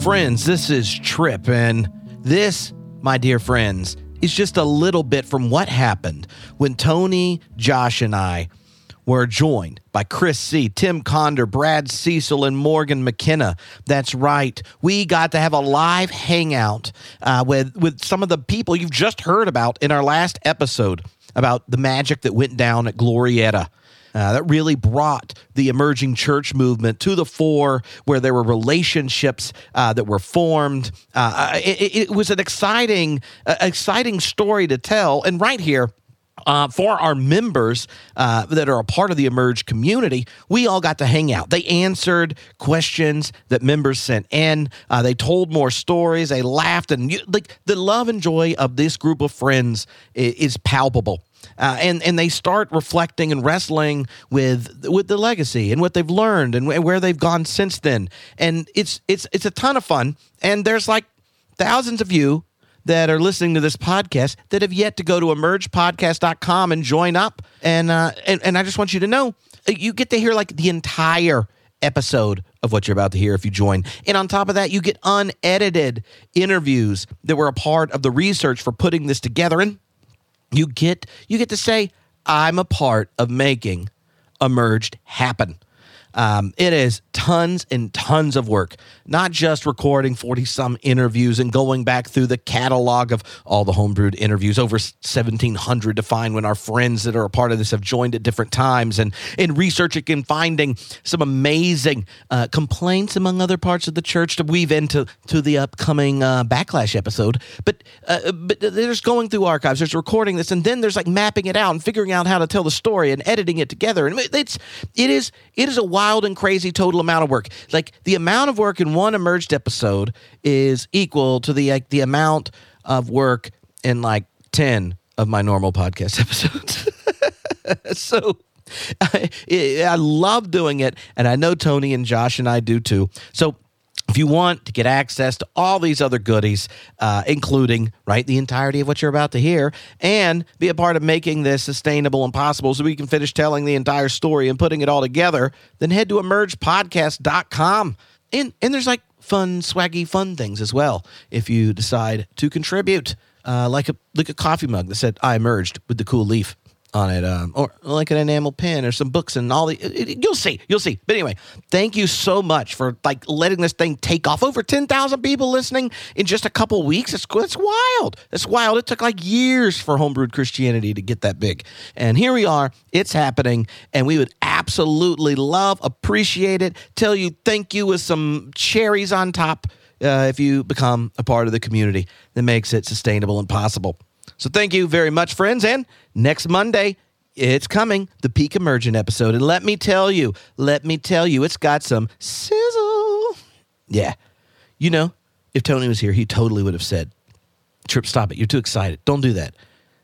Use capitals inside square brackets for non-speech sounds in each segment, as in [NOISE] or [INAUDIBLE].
Friends, this is Trip, and this, my dear friends, is just a little bit from what happened when Tony, Josh, and I were joined by Chris Seay, Tim Conder, Brad Cecil, and Morgan McKenna. That's right. We got to have a live hangout uh, with, with some of the people you've just heard about in our last episode about the magic that went down at Glorieta. Uh, that really brought the emerging church movement to the fore, where there were relationships uh, that were formed. Uh, it, it, was an exciting, uh, exciting story to tell. And right here, uh, for our members uh, that are a part of the Emerge community, we all got to hang out. They answered questions that members sent in. Uh, they told more stories. They laughed, and you, like the love and joy of this group of friends is, is palpable. Uh, and and they start reflecting and wrestling with with the legacy and what they've learned and where they've gone since then. And it's it's it's a ton of fun. And there's like thousands of you that are listening to this podcast that have yet to go to emergedpodcast.com and join up. And, uh, and, and I just want you to know uh, you get to hear like the entire episode of what you're about to hear if you join. And on top of that, you get unedited interviews that were a part of the research for putting this together. And you get you get to say, I'm a part of making Emerged happen. Um, it is tons and tons of work, not just recording 40 some interviews and going back through the catalog of all the homebrewed interviews, over 1,700 to find when our friends that are a part of this have joined at different times, and in researching and finding some amazing uh, complaints among other parts of the church to weave into to the upcoming uh, backlash episode. But, uh, but there's going through archives, there's recording this, and then there's like mapping it out and figuring out how to tell the story and editing it together. And it's, it is, it is a wild and crazy total amount of work. Like the amount of work in one emerged episode is equal to the like the amount of work in like 10 of my normal podcast [LAUGHS] episodes. [LAUGHS] so I, I love doing it and I know Tony and Josh and I do too. So if you want to get access to all these other goodies, uh, including right the entirety of what you're about to hear, and be a part of making this sustainable and possible, so we can finish telling the entire story and putting it all together, then head to emergedpodcast.com. And and there's like fun, swaggy, fun things as well if you decide to contribute, uh, like a like a coffee mug that said "I emerged" with the cool leaf on it, um, or like an enamel pin or some books and all the. It, it, you'll see, you'll see. But anyway, thank you so much for like letting this thing take off. Over ten thousand people listening in just a couple weeks. It's it's wild. It's wild. It took like years for homebrewed Christianity to get that big, and here we are. It's happening, and we would absolutely love, appreciate it. Tell you thank you with some cherries on top. Uh, if you become a part of the community that makes it sustainable and possible. So thank you very much, friends. And next Monday, it's coming, the Peak Emergent episode. And let me tell you, let me tell you, it's got some sizzle. Yeah. You know, if Tony was here, he totally would have said, Trip, stop it. You're too excited. Don't do that.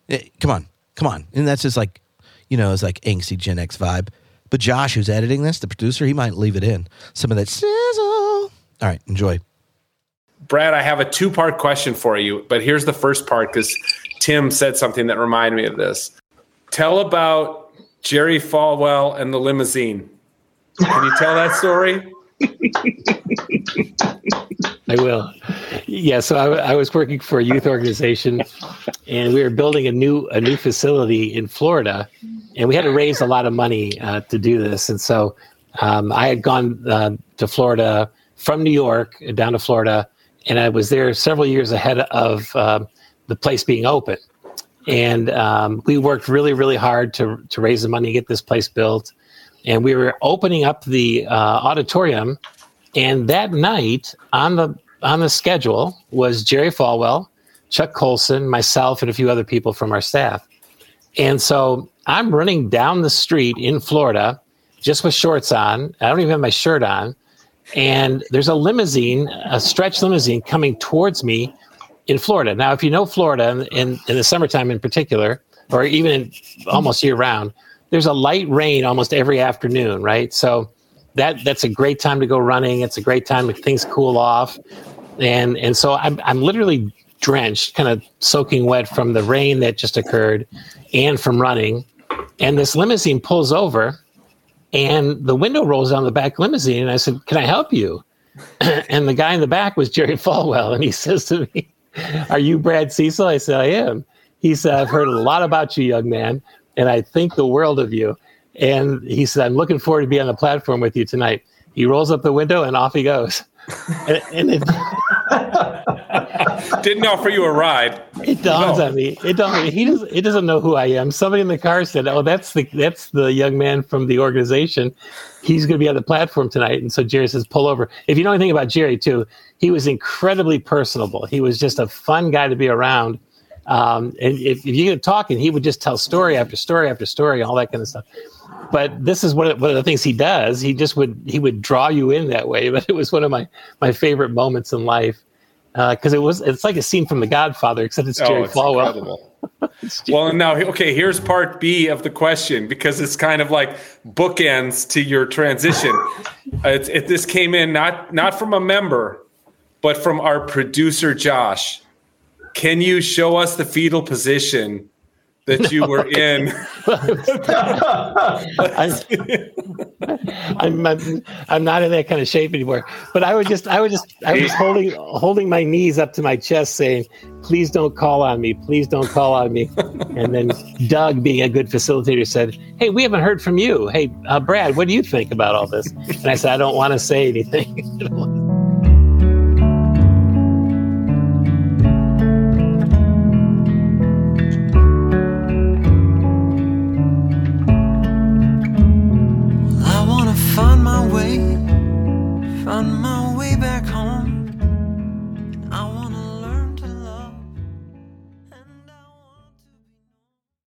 Eh, come on. Come on. And that's just like, you know, it's like angsty Gen X vibe. But Josh, who's editing this, the producer, he might leave it in. Some of that sizzle. All right, enjoy. Brad, I have a two part question for you, but here's the first part because Tim said something that reminded me of this. Tell about Jerry Falwell and the limousine. Can you tell that story? I will. Yeah, so I, I, was working for a youth organization, and we were building a new a new facility in Florida, and we had to raise a lot of money uh, to do this. And so um, I had gone uh, to Florida from New York down to Florida and I was there several years ahead of uh, the place being open. And um, we worked really, really hard to to raise the money get this place built. And we were opening up the uh, auditorium, and that night on the on the schedule was Jerry Falwell, Chuck Colson, myself, and a few other people from our staff. And so I'm running down the street in Florida, just with shorts on. I don't even have my shirt on and there's a limousine, a stretch limousine coming towards me in Florida. Now, if you know Florida in, in the summertime in particular, or even almost year round, there's a light rain almost every afternoon, right? So that that's a great time to go running. It's a great time when things cool off, and and so I'm I'm literally drenched, kind of soaking wet from the rain that just occurred, and from running. And this limousine pulls over, and the window rolls down the back limousine, and I said, "Can I help you?" [CLEARS THROAT] and the guy in the back was Jerry Falwell, and he [LAUGHS] says to me, "Are you Brad Cecil?" I said, "I am." He said, "I've heard a lot about you, young man, and I think the world of you." And he said, "I'm looking forward to be on the platform with you tonight." He rolls up the window and off he goes. [LAUGHS] and, and it, Didn't offer you a ride. It dawns no. on me. It dawns. He doesn't. It doesn't know who I am. Somebody in the car said, "Oh, that's the that's the young man from the organization. He's going to be on the platform tonight." And so Jerry says, "Pull over." If you know anything about Jerry, too, he was incredibly personable. He was just a fun guy to be around. Um, and if, if you get talking, he would just tell story after story after story, all that kind of stuff. But this is one of, one of the things he does. He just would he would draw you in that way. [LAUGHS] But it was one of my my favorite moments in life because uh, it was it's like a scene from The Godfather, except it's Jerry oh, it's Falwell. [LAUGHS] well, now okay, here's part B of the question because it's kind of like bookends to your transition. [LAUGHS] uh, it, it, this came in not not from a member, but from our producer Josh. Can you show us the fetal position that you were [LAUGHS] in. [LAUGHS] I'm, I'm, I'm not in that kind of shape anymore. But I would just I would just I was holding holding my knees up to my chest, saying, "Please don't call on me. Please don't call on me." And then Doug, being a good facilitator, said, "Hey, we haven't heard from you. Hey, uh, Brad, what do you think about all this?" And I said, "I don't want to say anything." [LAUGHS]